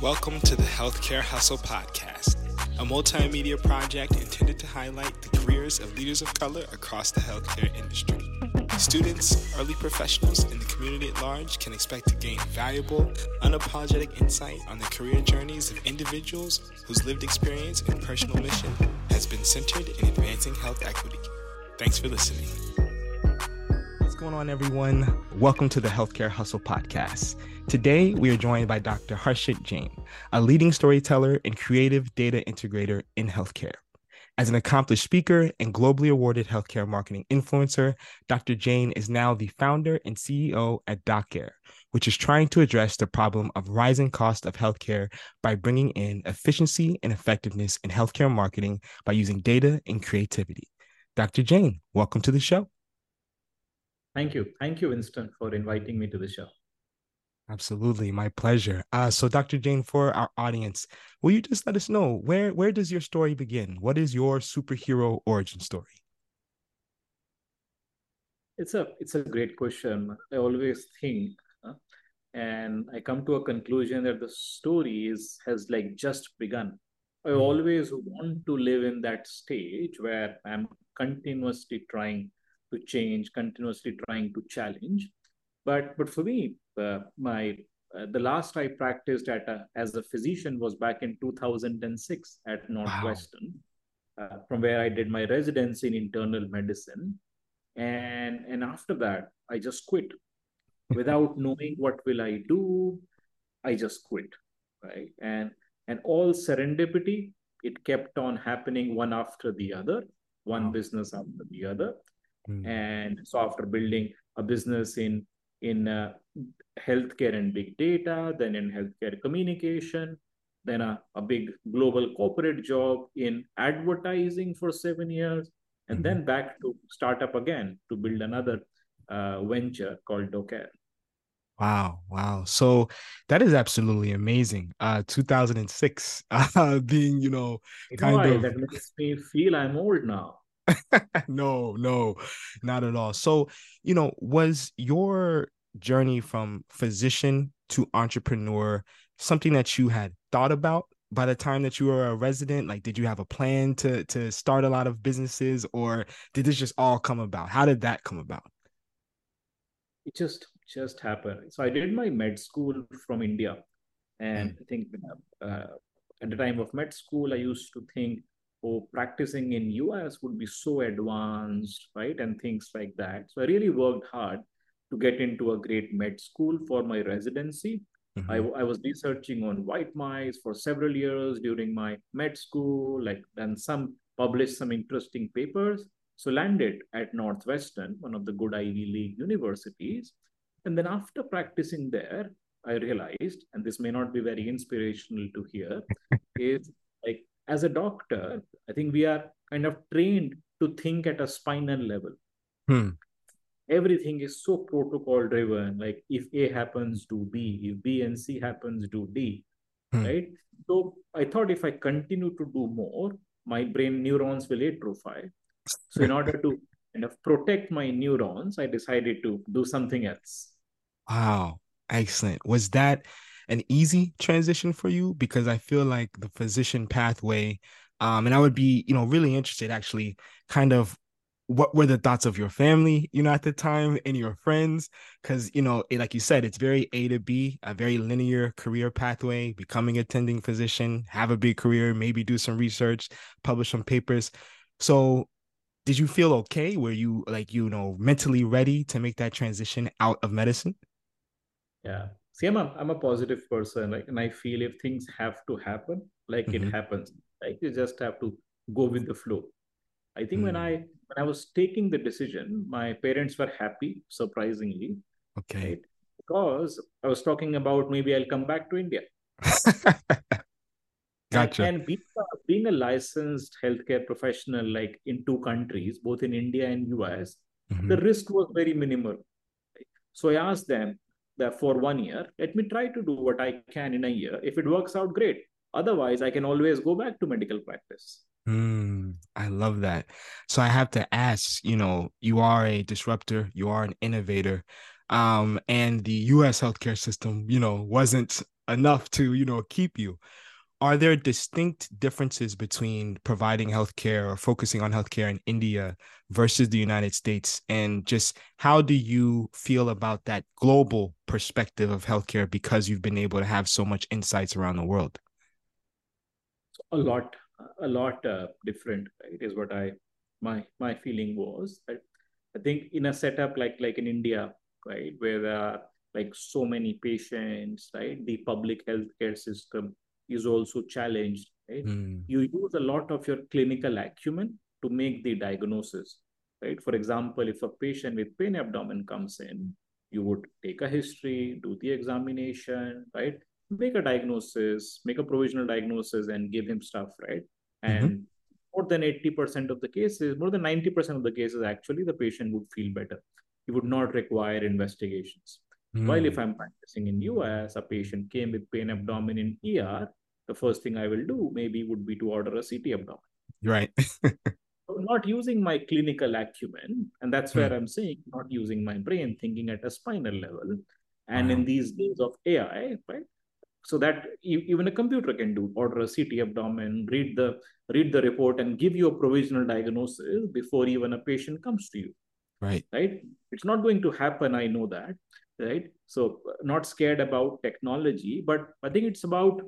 Welcome to the Healthcare Hustle Podcast, a multimedia project intended to highlight the careers of leaders of color across the healthcare industry. Students, early professionals, and the community at large can expect to gain valuable, unapologetic insight on the career journeys of individuals whose lived experience and personal mission has been centered in advancing health equity. Thanks for listening. What's going on, everyone? Welcome to the Healthcare Hustle Podcast. Today, we are joined by Dr. Harshit Jain, a leading storyteller and creative data integrator in healthcare. As an accomplished speaker and globally awarded healthcare marketing influencer, Dr. Jain is now the founder and CEO at Doceree, which is trying to address the problem of rising cost of healthcare by bringing in efficiency and effectiveness in healthcare marketing by using data and creativity. Dr. Jain, welcome to the show. Thank you. Thank you, Winston, for inviting me to the show. Absolutely, my pleasure. Uh, so, Dr. Jain, for our audience, will you just let us know where where does your story begin? What is your superhero origin story? It's a it's a great question. I always think, and I come to a conclusion that the story is has like just begun. I mm-hmm. always want to live in that stage where I'm continuously trying to change, continuously trying to challenge. But but for me, uh, my uh, the last I practiced at a, as a physician was back in 2006 at Northwestern, wow. uh, from where I did my residency in internal medicine, and and after that I just quit without knowing what will I do. I just quit, right? And and all serendipity, it kept on happening one after the other, one wow. business after the other, mm. and so after building a business in in uh, healthcare and big data, then in healthcare communication, then a, a big global corporate job in advertising for seven years, and mm-hmm. then back to startup again to build another uh, venture called Doceree. Wow, wow. So that is absolutely amazing. Uh 2006 uh being, you know, kind of that makes me feel I'm old now. no, no, not at all. So, you know, was your journey from physician to entrepreneur something that you had thought about by the time that you were a resident like did you have a plan to to start a lot of businesses or did this just all come about how did that come about it just just happened so i did my med school from india and mm. i think uh, at the time of med school i used to think oh practicing in us would be so advanced right and things like that so i really worked hard to get into a great med school for my residency. Mm-hmm. I, I was researching on white mice for several years during my med school, like and some published some interesting papers. So landed at Northwestern, one of the good Ivy League universities. And then after practicing there, I realized, and this may not be very inspirational to hear, is like as a doctor, I think we are kind of trained to think at a spinal level. Hmm. Everything is so protocol driven like if a happens do b if b and c happens do d hmm. right? So i thought if i continue to do more my brain neurons will atrophy. So in order to kind of protect my neurons i decided to do something else. Wow. Excellent. Was that an easy transition for you because i feel like the physician pathway um, and i would be you know really interested actually kind of what were the thoughts of your family, you know, at the time and your friends? Because, you know, like you said, it's very A to B, a very linear career pathway, becoming attending physician, have a big career, maybe do some research, publish some papers. So did you feel okay? Were you like, you know, mentally ready to make that transition out of medicine? Yeah. See, I'm a, I'm a positive person. Like, and I feel if things have to happen, like mm-hmm. it happens. Like you just have to go with the flow. I think mm. when I when I was taking the decision, my parents were happy, surprisingly. Okay. Right? Because I was talking about maybe I'll come back to India. gotcha. And, and being, a, being a licensed healthcare professional, like in two countries, both in India and US, mm-hmm. the risk was very minimal. So I asked them for one year, let me try to do what I can in a year. If it works out, great. Otherwise, I can always go back to medical practice. Mm, I love that. So I have to ask, you know, you are a disruptor, you are an innovator, um, and the U.S. healthcare system, you know, wasn't enough to you know keep you are there distinct differences between providing healthcare or focusing on healthcare in India versus the United States? And just how do you feel about that global perspective of healthcare because you've been able to have so much insights around the world? A lot, a lot uh, different, right? Is what I my my feeling was. Right? I think in a setup like like in India, right, where there are like so many patients, right, the public healthcare system is also challenged. Right? Mm. You use a lot of your clinical acumen to make the diagnosis. Right? For example, if a patient with pain abdomen comes in, you would take a history, do the examination, right? Make a diagnosis, make a provisional diagnosis, and give him stuff, right? Mm-hmm. And mm-hmm. more than 80% of the cases, more than 90% of the cases, actually, the patient would feel better. He would not require investigations. Mm. While if I'm practicing in US, a patient came with pain abdomen in ER, the first thing I will do maybe would be to order a CT abdomen. Right. not using my clinical acumen, and that's where hmm. I'm saying not using my brain, thinking at a spinal level. And wow. in these days of AI, right? So that even a computer can do order a CT abdomen, read the read the report, and give you a provisional diagnosis before even a patient comes to you. Right. Right. It's not going to happen. I know that. Right. So not scared about technology, but I think it's about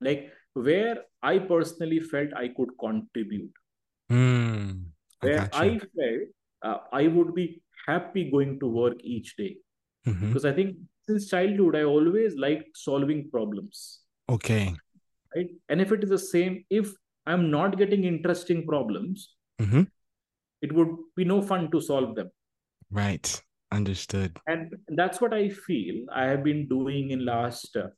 like where I personally felt I could contribute. Mm, I where gotcha. I felt uh, I would be happy going to work each day. Mm-hmm. Because I think since childhood, I always liked solving problems. Okay. Right. And if it is the same, if I'm not getting interesting problems, mm-hmm. it would be no fun to solve them. Right. Understood. And that's what I feel I have been doing in last uh,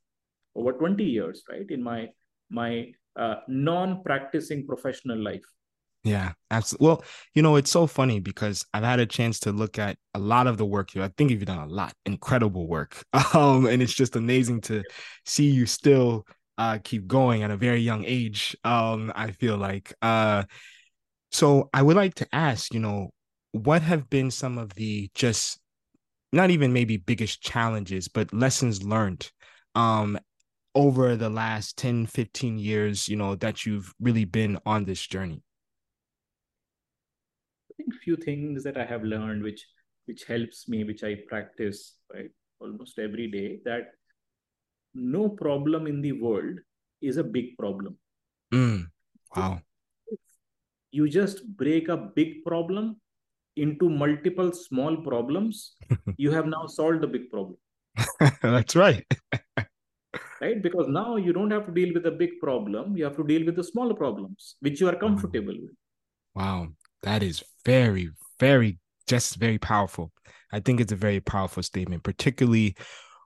over 20 years, right? In my my uh, non-practicing professional life. Yeah, absolutely. Well, you know, it's so funny because I've had a chance to look at a lot of the work you. I think you've done a lot, incredible work. Um, and it's just amazing to see you still uh keep going at a very young age. Um, I feel like uh so I would like to ask, you know, what have been some of the just not even maybe biggest challenges, but lessons learned um over the last 10 15 years you know that you've really been on this journey i think a few things that i have learned which which helps me which i practice right almost every day that no problem in the world is a big problem mm. wow you just break a big problem into multiple small problems you have now solved the big problem that's right right? Because now you don't have to deal with a big problem, you have to deal with the smaller problems, which you are mm. comfortable with. Wow, that is very, very, just very powerful. I think it's a very powerful statement, particularly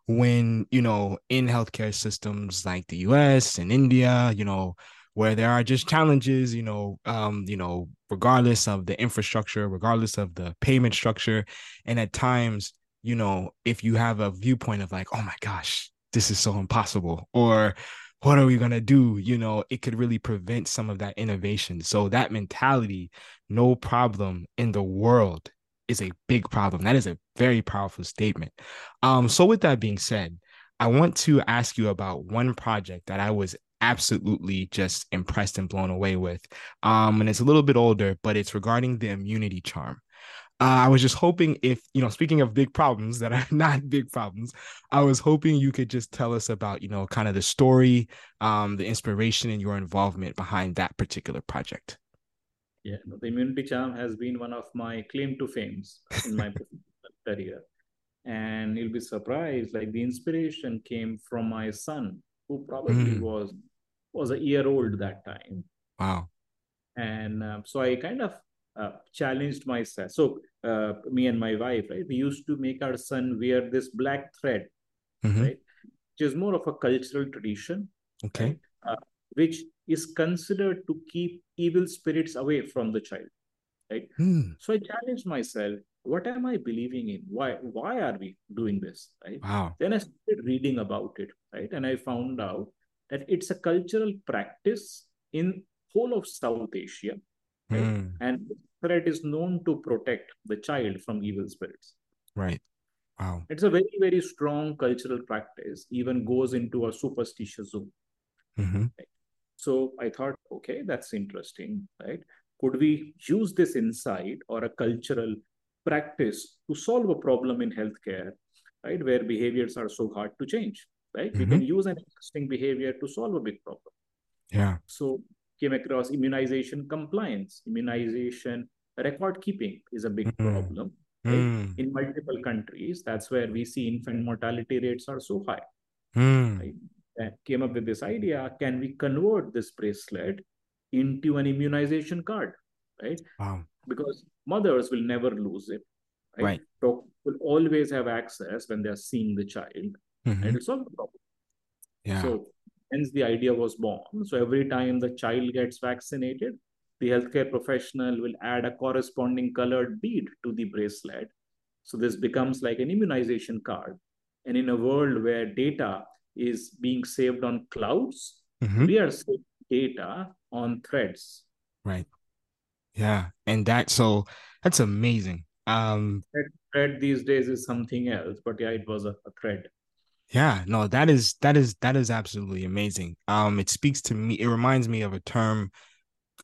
when, you know, in healthcare systems like the US and India, you know, where there are just challenges, you know, um, you know, regardless of the infrastructure, regardless of the payment structure. And at times, you know, if you have a viewpoint of like, oh my gosh, this is so impossible or what are we going to do? you know it could really prevent some of that innovation. So that mentality no problem in the world is a big problem. That is a very powerful statement. Um so with that being said i want to ask you about one project that i was absolutely just impressed and blown away with um and it's a little bit older but it's regarding the immunity charm uh, I was just hoping if, you know, speaking of big problems that are not big problems, I was hoping you could just tell us about, you know, kind of the story, um, the inspiration and your involvement behind that particular project. Yeah, the immunity charm has been one of my claim to fames in my career. And you'll be surprised, like the inspiration came from my son, who probably mm. was was a year old that time. Wow. And uh, so I kind of uh, challenged myself. So uh, me and my wife, right, we used to make our son wear this black thread, mm-hmm. right, which is more of a cultural tradition, okay, right? uh, which is considered to keep evil spirits away from the child, right? Mm. So I challenged myself. What am I believing in? Why why are we doing this? Right. Wow. Then I started reading about it, right, and I found out that it's a cultural practice in whole of South Asia, right? Mm. and thread is known to protect the child from evil spirits. Right. Wow. It's a very, very strong cultural practice, even goes into a superstitious zone. Mm-hmm. So I thought, okay, that's interesting, right? Could we use this insight or a cultural practice to solve a problem in healthcare, right? Where behaviors are so hard to change, right? Mm-hmm. We can use an interesting behavior to solve a big problem. Yeah. So came across immunization compliance, immunization record keeping is a big mm-hmm. problem. Right? Mm. In multiple countries, that's where we see infant mortality rates are so high. Mm. Right? And came up with this idea: can we convert this bracelet into an immunization card? Right? Wow. Because mothers will never lose it. Right. right. So will always have access when they're seeing the child, mm-hmm. and it's solve the problem. Yeah. So hence the idea was born. So every time the child gets vaccinated, the healthcare professional will add a corresponding colored bead to the bracelet. So this becomes like an immunization card. And in a world where data is being saved on clouds, mm-hmm. we are saving data on threads. Right. Yeah. And that, so that's amazing. Um, thread these days is something else, but yeah, it was a, a thread. Yeah, no, that is that is that is absolutely amazing. Um, it speaks to me. It reminds me of a term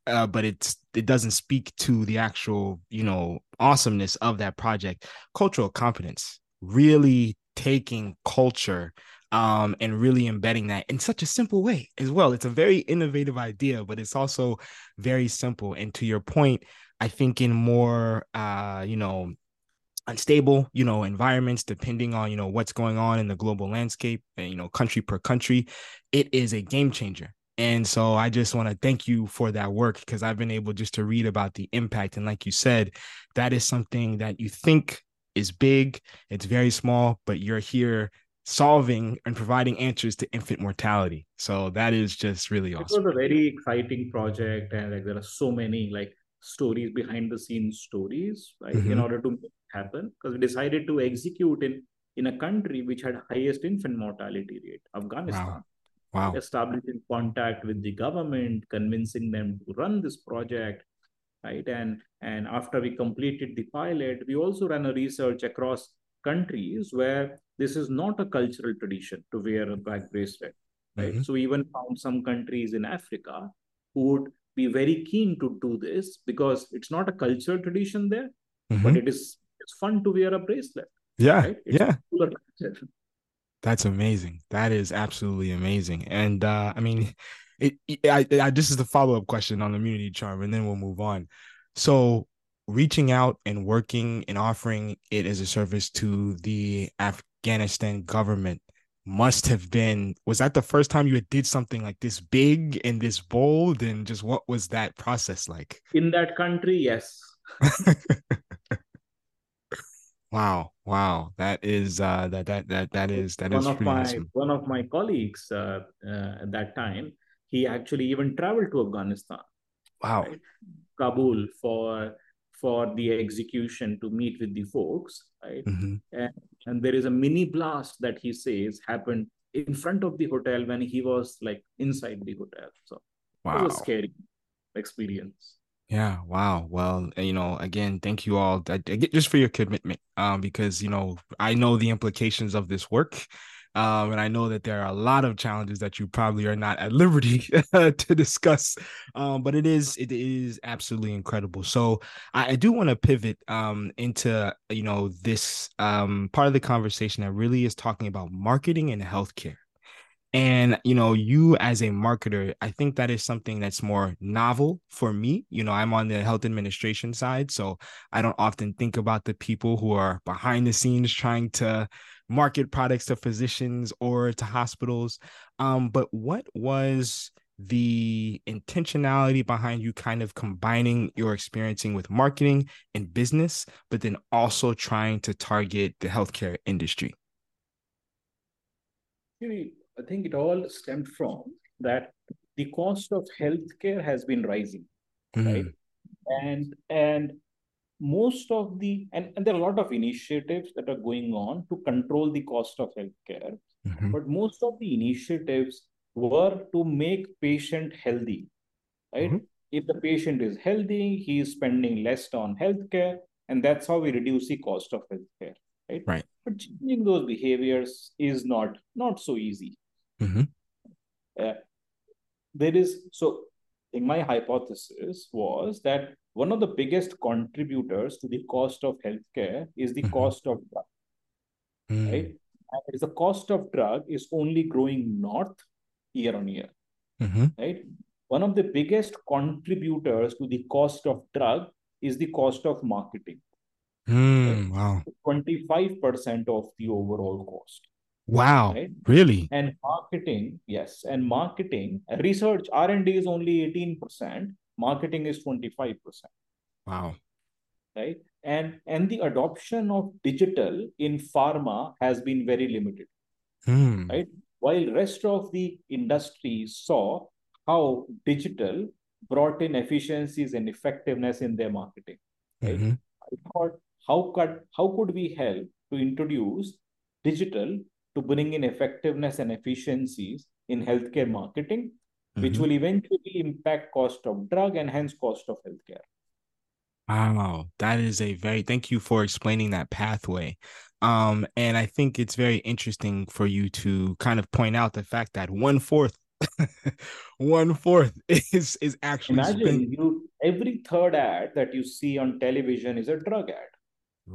uh, but it's it doesn't speak to the actual you know awesomeness of that project cultural competence really taking culture um, and really embedding that in such a simple way as well it's a very innovative idea but it's also very simple and to your point i think in more uh, you know unstable you know environments depending on you know what's going on in the global landscape and you know country per country it is a game changer and so I just want to thank you for that work because I've been able just to read about the impact. And like you said, that is something that you think is big, it's very small, but you're here solving and providing answers to infant mortality. So that is just really awesome. It was a very exciting project, and like there are so many like stories behind the scenes stories, like Mm-hmm. In order to make happen, because we decided to execute in in a country which had highest infant mortality rate, Afghanistan. Wow. Wow. Establishing contact with the government, convincing them to run this project, right? And and after we completed the pilot, we also ran a research across countries where this is not a cultural tradition to wear a back bracelet, right? Mm-hmm. So we even found some countries in Africa who would be very keen to do this because it's not a cultural tradition there, mm-hmm. but it is it's fun to wear a bracelet. Yeah, right? yeah. That's amazing. That is absolutely amazing. And uh, I mean, it, it I, I, this is the follow up question on immunity charm, and then we'll move on. So, reaching out and working and offering it as a service to the Afghanistan government must have been was that the first time you did something like this big and this bold and just what was that process like in that country yes Wow, wow, that is uh, that that that that is that one is of my awesome. one of my colleagues uh, uh, at that time. He actually even traveled to Afghanistan. Wow, right? Kabul for for the execution to meet with the folks, right? Mm-hmm. And, and there is a mini blast that he says happened in front of the hotel when he was like inside the hotel. So wow. it was a scary experience. Yeah, wow. Well, you know, again, thank you all just for your commitment. Um, because you know, I know the implications of this work. Um, and I know that there are a lot of challenges that you probably are not at liberty to discuss. Um, but it is it is absolutely incredible. So I, I do want to pivot um into you know this um part of the conversation that really is talking about marketing and healthcare. And, you know, you as a marketer, I think that is something that's more novel for me. You know, I'm on the health administration side. So I don't often think about the people who are behind the scenes trying to market products to physicians or to hospitals. Um, but what was the intentionality behind you kind of combining your experiencing with marketing and business, but then also trying to target the healthcare industry? I think it all stemmed from that the cost of healthcare has been rising, mm-hmm. right? And and most of the and, and there are a lot of initiatives that are going on to control the cost of healthcare, mm-hmm. but most of the initiatives were to make patient healthy, right? Mm-hmm. If the patient is healthy, he is spending less on healthcare, and that's how we reduce the cost of healthcare. right? Right. But changing those behaviors is not not so easy. Mm-hmm. Uh, there is so in my hypothesis was that one of the biggest contributors to the cost of healthcare is the Mhm. cost of drug, Mm. right? And the cost of drug is only growing north year on year, Mm-hmm. right? One of the biggest contributors to the cost of drug is the cost of marketing, Mm. Wow. 25% of the overall cost, Wow. right? Really? And marketing, yes, and marketing, research, R&D is only 18%, marketing is 25%. Wow. right and and the adoption of digital in pharma has been very limited Mm. right while rest of the industry saw how digital brought in efficiencies and effectiveness in their marketing right Mhm. i thought how could how could we help to introduce digital to bring in effectiveness and efficiencies in healthcare marketing which Mhm. will eventually impact cost of drug and hence cost of healthcare Wow, that is a very thank you for explaining that pathway. Um, and I think it's very interesting for you to kind of point out the fact that one fourth, one fourth is is actually Imagine spent. you every third ad that you see on television is a drug ad.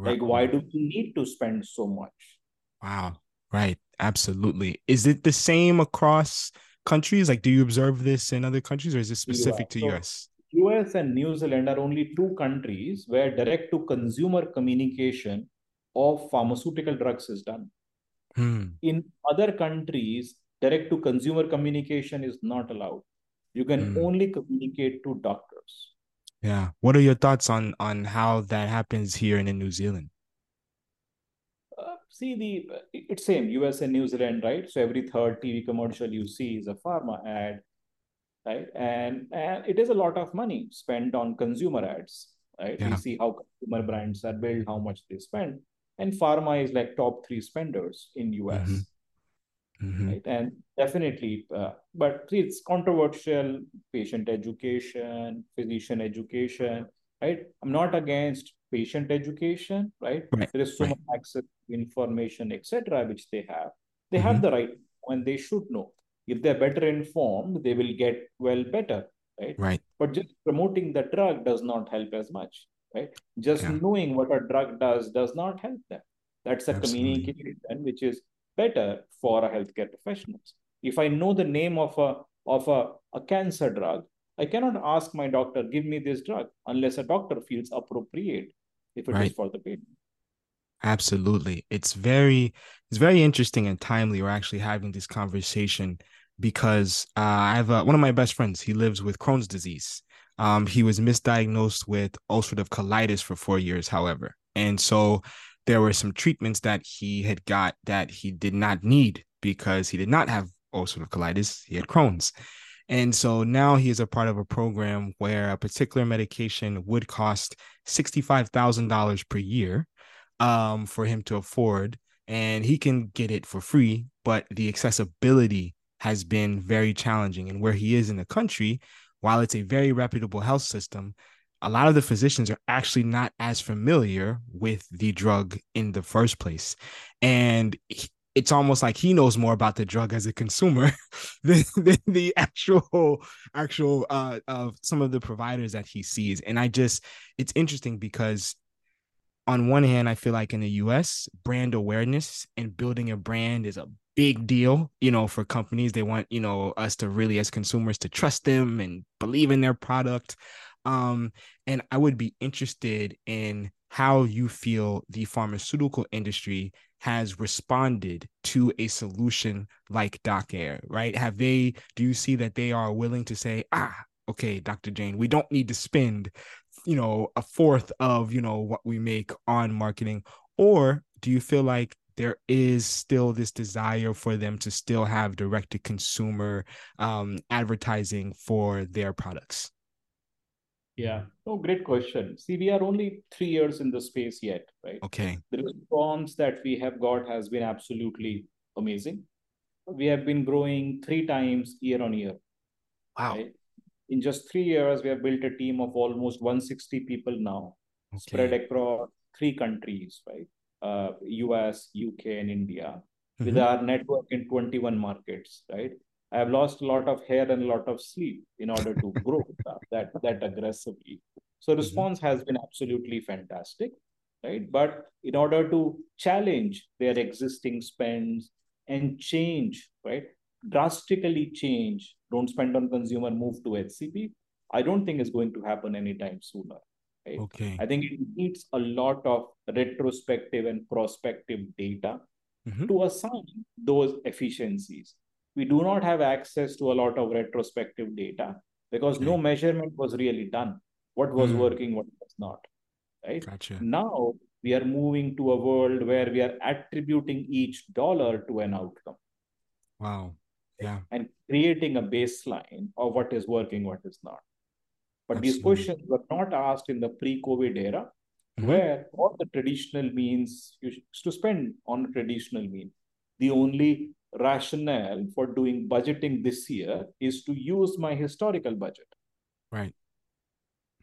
Like, why do we need to spend so much? Wow, right, absolutely. Is it the same across countries? Like, do you observe this in other countries, or is it specific to So, US? US and New Zealand are only two countries where direct to consumer communication of pharmaceutical drugs is done. Hmm. In other countries, direct to consumer communication is not allowed. You can Hmm. only communicate to doctors. Yeah. What are your thoughts on on how that happens here and in New Zealand? See the it's same US and New Zealand, right? So every third TV commercial you see is a pharma ad, right? And and it is a lot of money spent on consumer ads, right? Yeah. We see how consumer brands are built, how much they spend, and pharma is like top three spenders in US, Mhm. Mhm. right? And definitely, uh, but see, it's controversial. Patient education, physician education, right? I'm not against patient education, right? Right, There is so right. much access information, etc., which they have. They have Mhm. the right and they should know. If they're better informed, they will get well better, right? Right. But just promoting the drug does not help as much, right? Just Yeah. knowing what a drug does does not help them. That's a Absolutely. communication which is better for a healthcare professionals. If I know the name of a of a, a cancer drug, I cannot ask my doctor, give me this drug, unless a doctor feels appropriate if it is Right. for the patient. Absolutely. It's very it's very interesting and timely we're actually having this conversation because uh, I have uh, one of my best friends. He lives with Crohn's disease. Um, he was misdiagnosed with ulcerative colitis for four years, however. And so there were some treatments that he had got that he did not need because he did not have ulcerative colitis. He had Crohn's. And so now he is a part of a program where a particular medication would cost $65,000 per year um, for him to afford, and he can get it for free. But the accessibility has been very challenging. And where he is in the country, while it's a very reputable health system, a lot of the physicians are actually not as familiar with the drug in the first place. And he- it's almost like he knows more about the drug as a consumer than, than the actual actual uh of some of the providers that he sees. And I just it's interesting because on one hand, I feel like in the US, brand awareness and building a brand is a big deal, you know, for companies. They want, you know, us to really, as consumers, to trust them and believe in their product. Um, and I would be interested in how you feel the pharmaceutical industry has responded to a solution like Doceree, right? Have they, do you see that they are willing to say, ah, okay, Dr. Jain, we don't need to spend you know a fourth of you know what we make on marketing or do you feel like there is still this desire for them to still have direct to consumer um, advertising for their products Yeah. Oh, great question. See, we are only three years in the space yet, right? okay The response that we have got has been absolutely amazing. We have been growing three times year on year, wow right? In just three years, we have built a team of almost 160 people now, spread across three countries, right? uh, US, UK, and India mm-hmm. with our network in 21 markets, right? I have lost a lot of hair and a lot of sleep in order to grow that, that aggressively. So mm-hmm. response mm-hmm. has been absolutely fantastic, right? But in order to challenge their existing spends and change, right? Drastically change, don't spend on consumer, move to HCP, I don't think is going to happen anytime sooner. Right? Okay. I think it needs a lot of retrospective and prospective data mm-hmm. to assign those efficiencies. We do not have access to a lot of retrospective data because okay. no measurement was really done. What was mm. working, what was not. Right. Gotcha. Now we are moving to a world where we are attributing each dollar to an outcome. Wow. Yeah. And creating a baseline of what is working, what is not. But Absolutely. these questions were not asked in the pre-COVID era, mm-hmm. where all the traditional means used to spend on a traditional mean. The only rationale for doing budgeting this year is to use my historical budget. Right.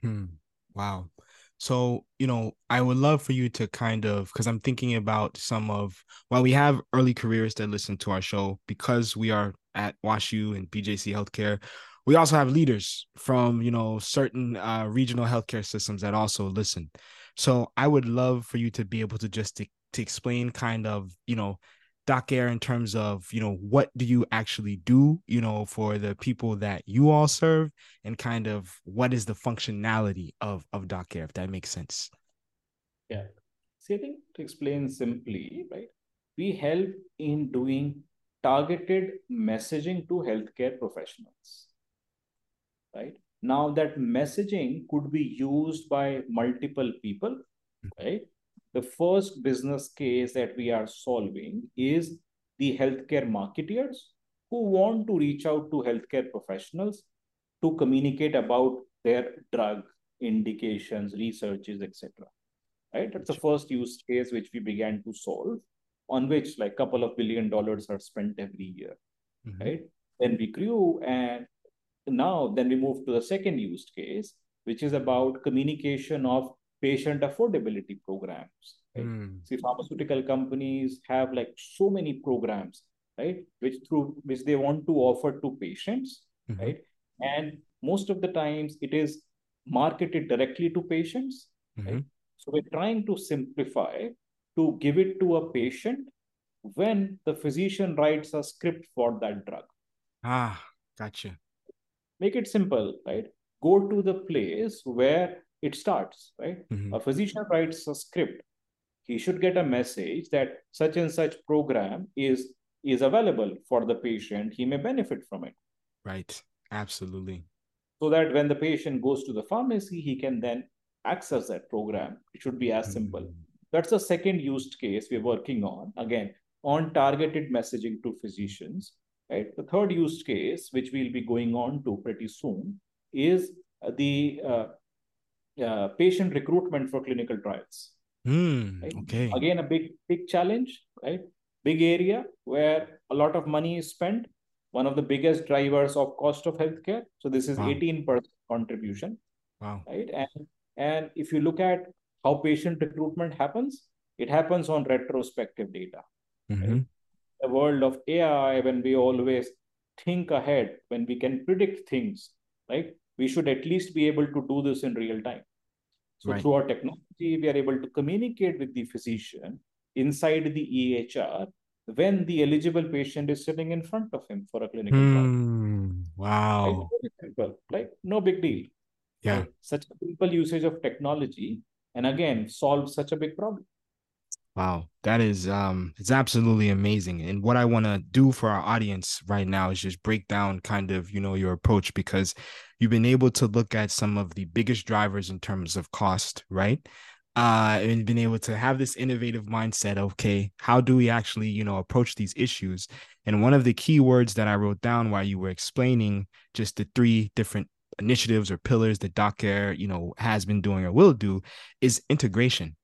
Hmm. Wow. So, you know, I would love for you to kind of, because I'm thinking about some of, while we have early careers that listen to our show, because we are at WashU and BJC Healthcare, we also have leaders from you know certain uh, regional healthcare systems that also listen. So i would love for you to be able to just to, to explain kind of you know Doceree in terms of you know what do you actually do you know for the people that you all serve and kind of what is the functionality of of Doceree if that makes sense yeah see i think to explain simply right we help in doing targeted messaging to healthcare professionals right? Now that messaging could be used by multiple people, right? The first business case that we are solving is the healthcare marketeers who want to reach out to healthcare professionals to communicate about their drug indications, researches, etc. Right? That's the first use case which we began to solve, on which like a couple of billion dollars are spent every year. Mm-hmm. Right? Then we grew and now then we move to the second use case, which is about communication of patient affordability programs. Right? Mm. See, pharmaceutical companies have like so many programs, right? Which through which they want to offer to patients, mm-hmm. right? And most of the times it is marketed directly to patients. Mm-hmm. Right? So we're trying to simplify to give it to a patient when the physician writes a script for that drug. Ah, gotcha make it simple right go to the place where it starts right? Mm-hmm. a physician writes a script. He should get a message that such and such program is is available for the patient. He may benefit from it. Right. Absolutely. So that when the patient goes to the pharmacy he can then access that program. It should be as mm-hmm. simple. That's the second use case we're working on. Again on targeted messaging to physicians Right. The third use case, which we'll be going on to pretty soon, is the uh, uh, patient recruitment for clinical trials. Mm, right? Okay. Again, a big big challenge, right? Big area where a lot of money is spent. One of the biggest drivers of cost of healthcare. So this is wow. 18% contribution. Wow. Right. And and if you look at how patient recruitment happens, it happens on retrospective data. Mm-hmm. Right? the world of AI, when we always think ahead, when we can predict things, right? We should at least be able to do this in real time. So right. through our technology, we are able to communicate with the physician inside the EHR when the eligible patient is sitting in front of him for a clinical mm, trial. Wow. Right? Simple, like no big deal. Yeah. Such a simple usage of technology and again solve such a big problem. Wow, that is um it's absolutely amazing. And what I want to do for our audience right now is just break down kind of, you know, your approach because you've been able to look at some of the biggest drivers in terms of cost, right? Uh and been able to have this innovative mindset, okay, how do we actually, you know, approach these issues? And one of the key words that I wrote down while you were explaining just the three different initiatives or pillars that Doceree, you know, has been doing or will do is integration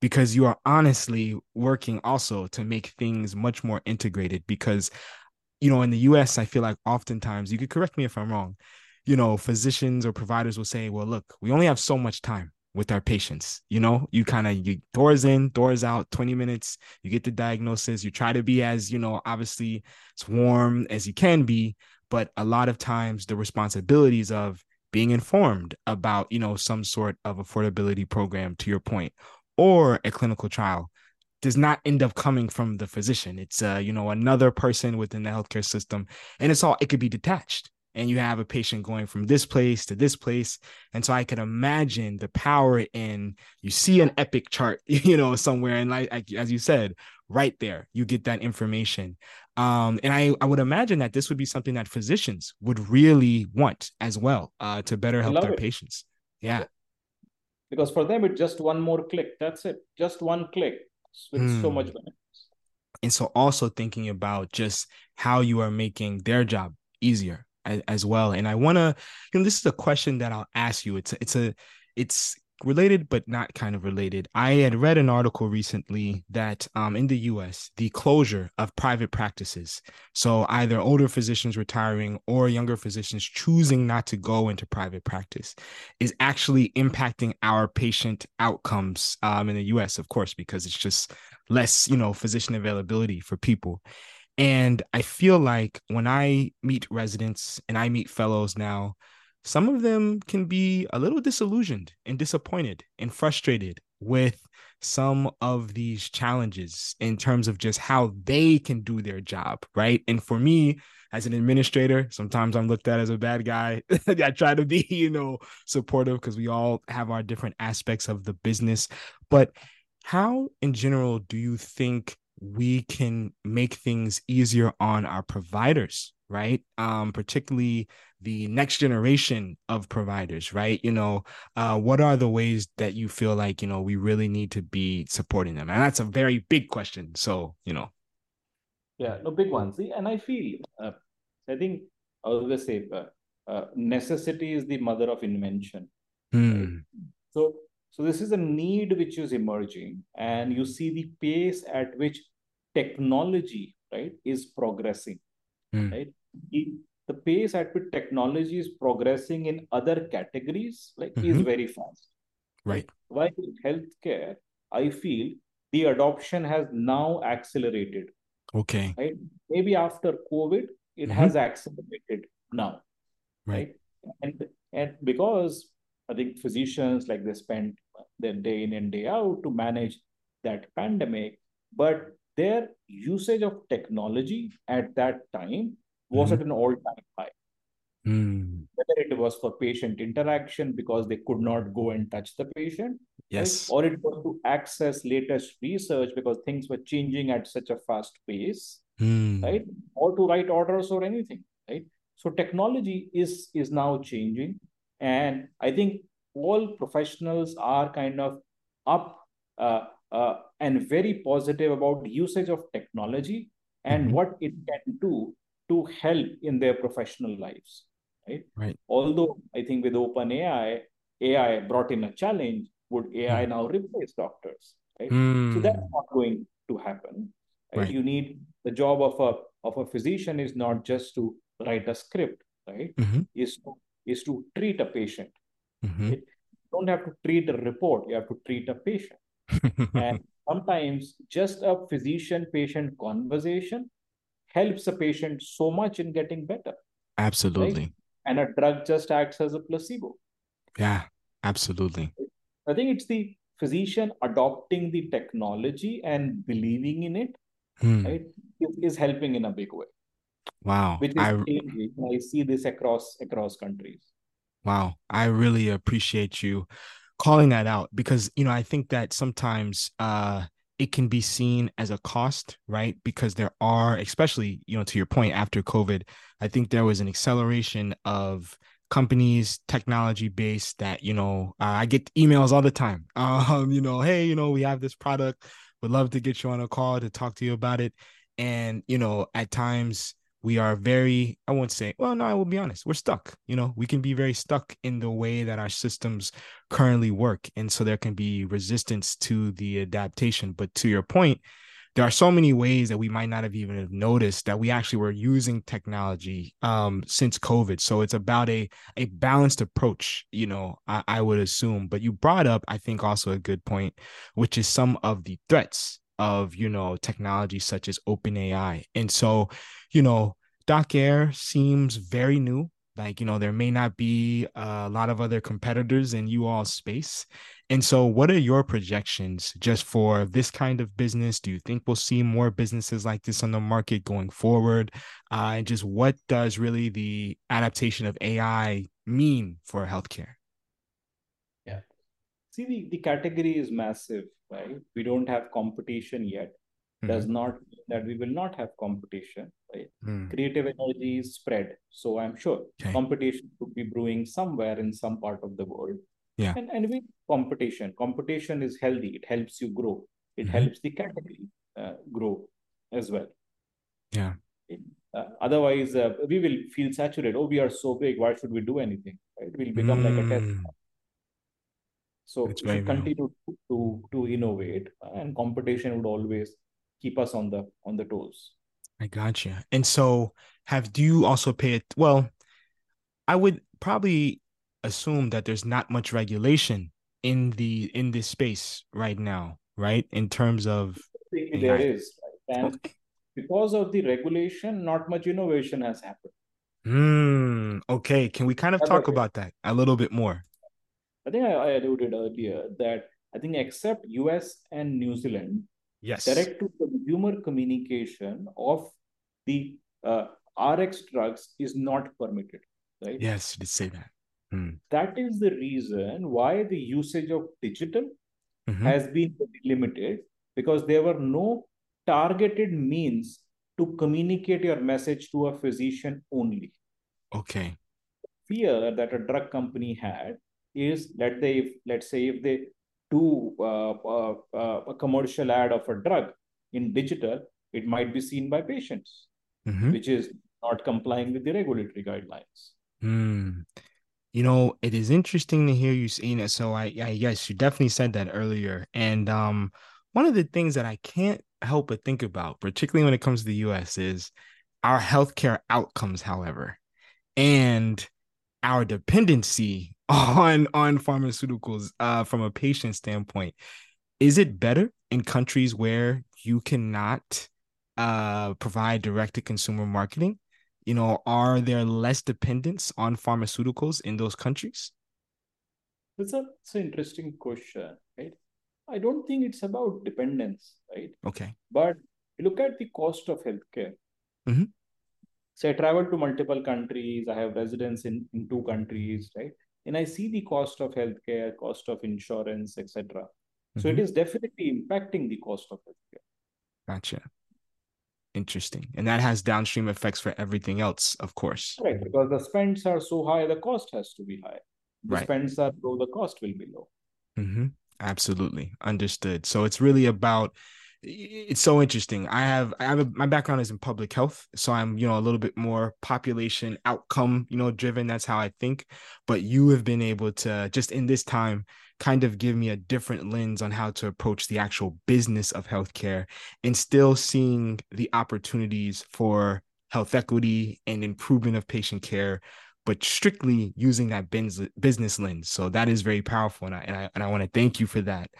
because you are honestly working also to make things much more integrated because you know in the US I feel like oftentimes you could correct me if I'm wrong you know physicians or providers will say well look we only have so much time with our patients. You know, you kind of you doors in, doors out, 20 minutes, you get the diagnosis, you try to be as, you know, obviously as warm as you can be, but a lot of times the responsibilities of being informed about, you know, some sort of affordability program to your point or a clinical trial does not end up coming from the physician. It's uh, you know, another person within the healthcare system and it's all it could be detached. And you have a patient going from this place to this place. And so i can imagine the power in you see an epic chart you know somewhere. And like, like as you said right there you get that information. Um, and I, I would imagine that this would be something that physicians would really want as well uh, to better help their it. patients. Yeah because for them it's just one more click that's it just one click with mm. so much hmm. benefits and so also thinking about just how you are making their job easier as, as well. And I want to, you know, this is a question that I'll ask you. It's a, it's a, it's related but not kind of related. I had read an article recently that um, in the U.S. the closure of private practices, so either older physicians retiring or younger physicians choosing not to go into private practice, is actually impacting our patient outcomes um, in the U.S. Of course, because it's just less, you know, physician availability for people. And I feel like when I meet residents and I meet fellows now, some of them can be a little disillusioned and disappointed and frustrated with some of these challenges in terms of just how they can do their job, right? And for me, as an administrator, sometimes I'm looked at as a bad guy. I try to be, you know, supportive because we all have our different aspects of the business. But how, in general, do you think we can make things easier on our providers right um particularly the next generation of providers right you know uh what are the ways that you feel like you know we really need to be supporting them and that's a very big question so you know yeah no big one see and i feel uh, i think i always say uh, uh, necessity is the mother of invention right? so so this is a need which is emerging, and you see the pace at which technology, right, is progressing. Mm. Right, the pace at which technology is progressing in other categories, like, mm-hmm. is very fast. Right. While in healthcare, I feel the adoption has now accelerated. Okay. Right. Maybe after COVID, it mm-hmm. has accelerated now. Right. right. And and because I think physicians like they spent their day in and day out to manage that pandemic, but their usage of technology at that time was mm-hmm. at an all-time high. Mm. Whether it was for patient interaction because they could not go and touch the patient, yes, right? or it was to access latest research because things were changing at such a fast pace, mm. right? Or to write orders or anything, right? So technology is is now changing, and I think all professionals are kind of up uh, uh, and very positive about usage of technology and mm-hmm. what it can do to help in their professional lives. Right. Right. Although I think with OpenAI AI brought in a challenge. Would AI mm. now replace doctors? Right. Mm. So that's not going to happen. Right? right? You need the job of a of a physician is not just to write a script, right? Mm-hmm. Is to is to treat a patient. Mm-hmm. Right? You don't have to treat a report. You have to treat a patient. and sometimes just a physician patient conversation helps a patient so much in getting better. Absolutely. Right? And a drug just acts as a placebo. Yeah, absolutely. I think it's the physician adopting the technology and believing in it, hmm. right, is, is, helping in a big way. Wow. Which is I, I see this across across countries. Wow. I really appreciate you calling that out because you know I think that sometimes uh it can be seen as a cost, right? Because there are, especially, you know, to your point after COVID, I think there was an acceleration of companies technology based that you know uh, i get emails all the time. Um you know hey you know we have this product. Would love to get you on a call to talk to you about it. And you know at times we are very i won't say well no i will be honest we're stuck you know we can be very stuck in the way that our systems currently work and so there can be resistance to the adaptation but to your point there are so many ways that we might not have even noticed that we actually were using technology um, since COVID. So it's about a a balanced approach, you know, I, I would assume. But you brought up, I think, also a good point, which is some of the threats of you know technology such as OpenAI. And so, you know, Doceree seems very new like, you know, there may not be a lot of other competitors in you all space. And so, what are your projections just for this kind of business? Do you think we'll see more businesses like this on the market going forward? Uh, and just what does really the adaptation of AI mean for healthcare? Yeah. See, the, the category is massive, right? We don't have competition yet. Mm-hmm. Does not mean that we will not have competition right? Mm. Creative energy is spread. So I'm sure okay. competition could be brewing somewhere in some part of the world. Yeah. And anyway, competition. Competition is healthy. It helps you grow. It mm-hmm. helps the category uh, grow as well. Yeah. Uh, otherwise, uh, we will feel saturated. Oh, we are so big. Why should we do anything? Right? We'll become mm. like a test. So we should continue to, to to innovate, and competition would always keep us on the on the toes. I got you. And so, have do you also pay it? Well, I would probably assume that there's not much regulation in the in this space right now, right? In terms of there AI. is, and okay. because of the regulation, not much innovation has happened. Hmm. Okay. Can we kind of talk about that a little bit more? I think I, I alluded earlier that I think except US and New Zealand, yes. direct to consumer communication of the uh, rx drugs is not permitted right? Yes you did say that. Hmm. that is the reason why the usage of digital mm-hmm. has been limited because there were no targeted means to communicate your message to a physician only. Okay. Fear that a drug company had is that they if, let's say if they do uh, uh, uh, a commercial ad of a drug in digital, it might be seen by patients, mm-hmm. which is not complying with the regulatory guidelines. Mm. You know, it is interesting to hear you saying it. So I, I yes, you definitely said that earlier. And um, one of the things that I can't help but think about, particularly when it comes to the US, is our healthcare outcomes, however, and our dependency on on pharmaceuticals uh, from a patient standpoint. Is it better in countries where you cannot uh, provide direct to consumer marketing? You know, are there less dependence on pharmaceuticals in those countries? That's, a, that's an interesting question, right? I don't think it's about dependence, right? Okay. But look at the cost of healthcare. Mm-hmm. So I travel to multiple countries. I have residence in, in two countries, right? And I see the cost of healthcare, cost of insurance, etc. Mm-hmm. So it mm-hmm. definitely impacting the cost of healthcare. Gotcha. Interesting. And that has downstream effects for everything else, of course. Right. Because the spends are so high, the cost has to be high. The right. spends are low, the cost will be low. Mm-hmm. Absolutely. Understood. So it's really about it's so interesting. I have I have a, my background is in public health, so I'm you know a little bit more population outcome you know driven. That's how I think. But you have been able to just in this time kind of give me a different lens on how to approach the actual business of healthcare and still seeing the opportunities for health equity and improvement of patient care but strictly using that business lens. So that is very powerful, and I and I, and I want to thank you for that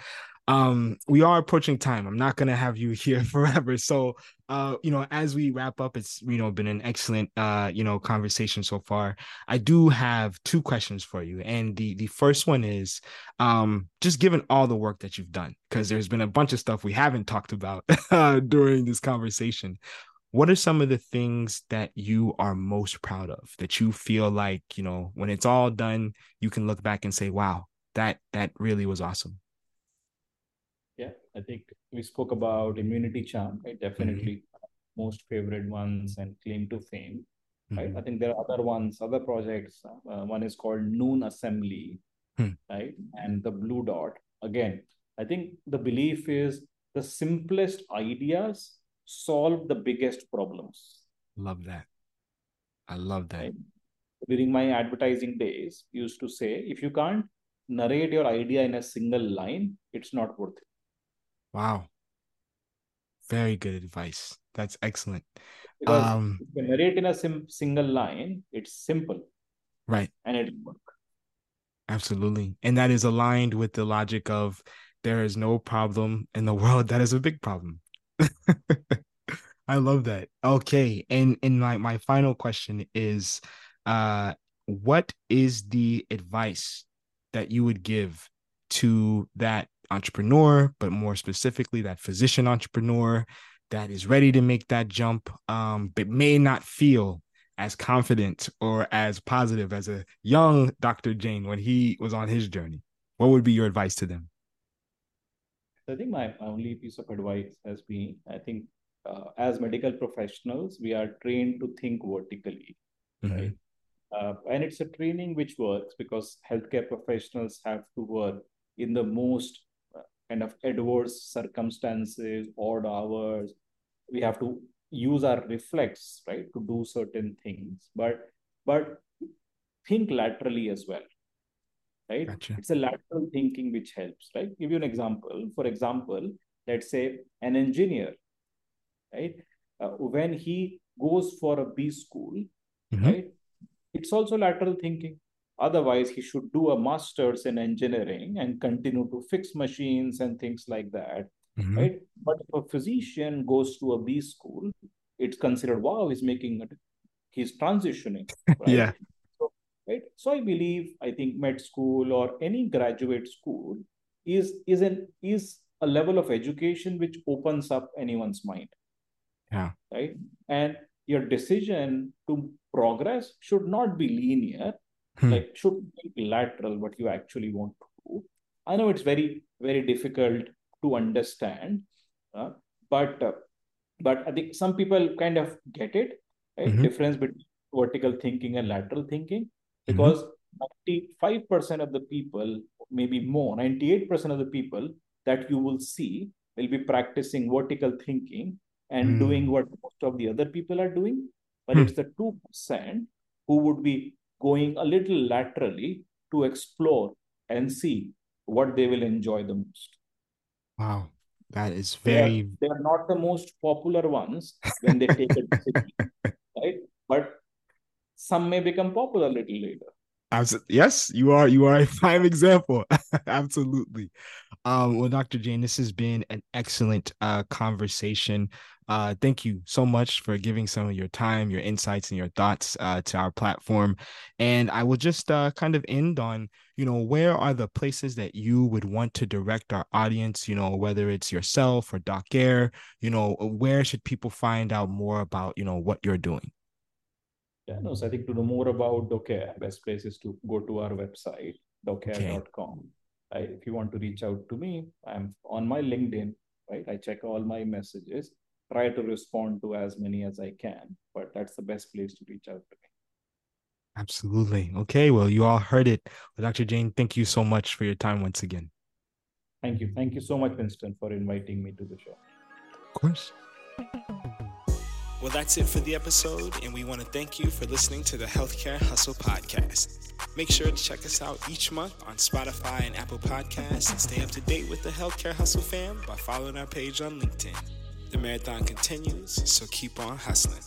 um we are approaching time. I'm not gonna have you here forever. So uh you know as we wrap up it's you know been an excellent uh you know conversation so far. I do have two questions for you and the the first one is um just given all the work that you've done because there's been a bunch of stuff we haven't talked about during this conversation what are some of the things that you are most proud of that you feel like you know when it's all done you can look back and say wow that that really was awesome I think we spoke about immunity charm, right? Definitely mm-hmm. most favorite ones and claim to fame, right? Mm-hmm. I think there are other ones, other projects. Uh, one is called Noon Assembly, mm-hmm. right? And the Blue Dot. Again, I think the belief is the simplest ideas solve the biggest problems. Love that. I love that. Right? During my advertising days, used to say, if you can't narrate your idea in a single line, it's not worth it. Wow. Very good advice. That's excellent. Because um, if you narrate in a sim- single line, it's simple. Right. And it work. Absolutely. And that is aligned with the logic of there is no problem in the world that is a big problem. I love that. Okay. And and my, my final question is uh what is the advice that you would give to that entrepreneur, but more specifically that physician entrepreneur that is ready to make that jump, um, but may not feel as confident or as positive as a young Dr. Jain when he was on his journey? What would be your advice to them? I think my only piece of advice has been I think uh, as medical professionals, we are trained to think vertically, mm-hmm. right? Uh, and it's a training which works because healthcare professionals have to work in the most kind of adverse circumstances, odd hours. We have to use our reflex, right, to do certain things. But but think laterally as well, right? Gotcha. It's a lateral thinking which helps, right? Give you an example. For example, let's say an engineer, right? Uh, when he goes for a B school, mm-hmm. right? It's also lateral thinking. Otherwise, he should do a master's in engineering and continue to fix machines and things like that. Mm-hmm. Right. But if a physician goes to a B school, it's considered, wow, he's making it, he's transitioning. Right? yeah. So, right. So I believe, I think med school or any graduate school is is an is a level of education which opens up anyone's mind. Yeah. Right. And your decision to progress should not be linear, hmm. like should be lateral, what you actually want to do. I know it's very, very difficult to understand, uh, but uh, but I think some people kind of get it, right? Mm-hmm. Difference between vertical thinking and lateral thinking, mm-hmm. because mm-hmm. 95% of the people, maybe more, 98% of the people that you will see will be practicing vertical thinking and mm. doing what most of the other people are doing but hmm. it's the 2% who would be going a little laterally to explore and see what they will enjoy the most. Wow. That is very. They are, they are not the most popular ones when they take a decision, right? But some may become popular a little later. Yes, you are. You are a prime example. Absolutely. Um, well, Dr. Jain, this has been an excellent uh, conversation. Uh, thank you so much for giving some of your time, your insights, and your thoughts uh, to our platform. And I will just uh, kind of end on, you know, where are the places that you would want to direct our audience? You know, whether it's yourself or Doceree, you know, where should people find out more about, you know, what you're doing? Yeah, no, so I think to know more about Doceree, best place is to go to our website, doceree.com. Okay. if you want to reach out to me, I'm on my LinkedIn, right? I check all my messages try to respond to as many as I can, but that's the best place to reach out to me. Absolutely. Okay. Well, you all heard it. Well, Dr. Jain, thank you so much for your time once again. Thank you. Thank you so much, Winston, for inviting me to the show. Of course. Well, that's it for the episode, and we want to thank you for listening to the Healthcare Hustle Podcast. Make sure to check us out each month on Spotify and Apple Podcasts and stay up to date with the Healthcare Hustle fam by following our page on LinkedIn. The marathon continues, so keep on hustling.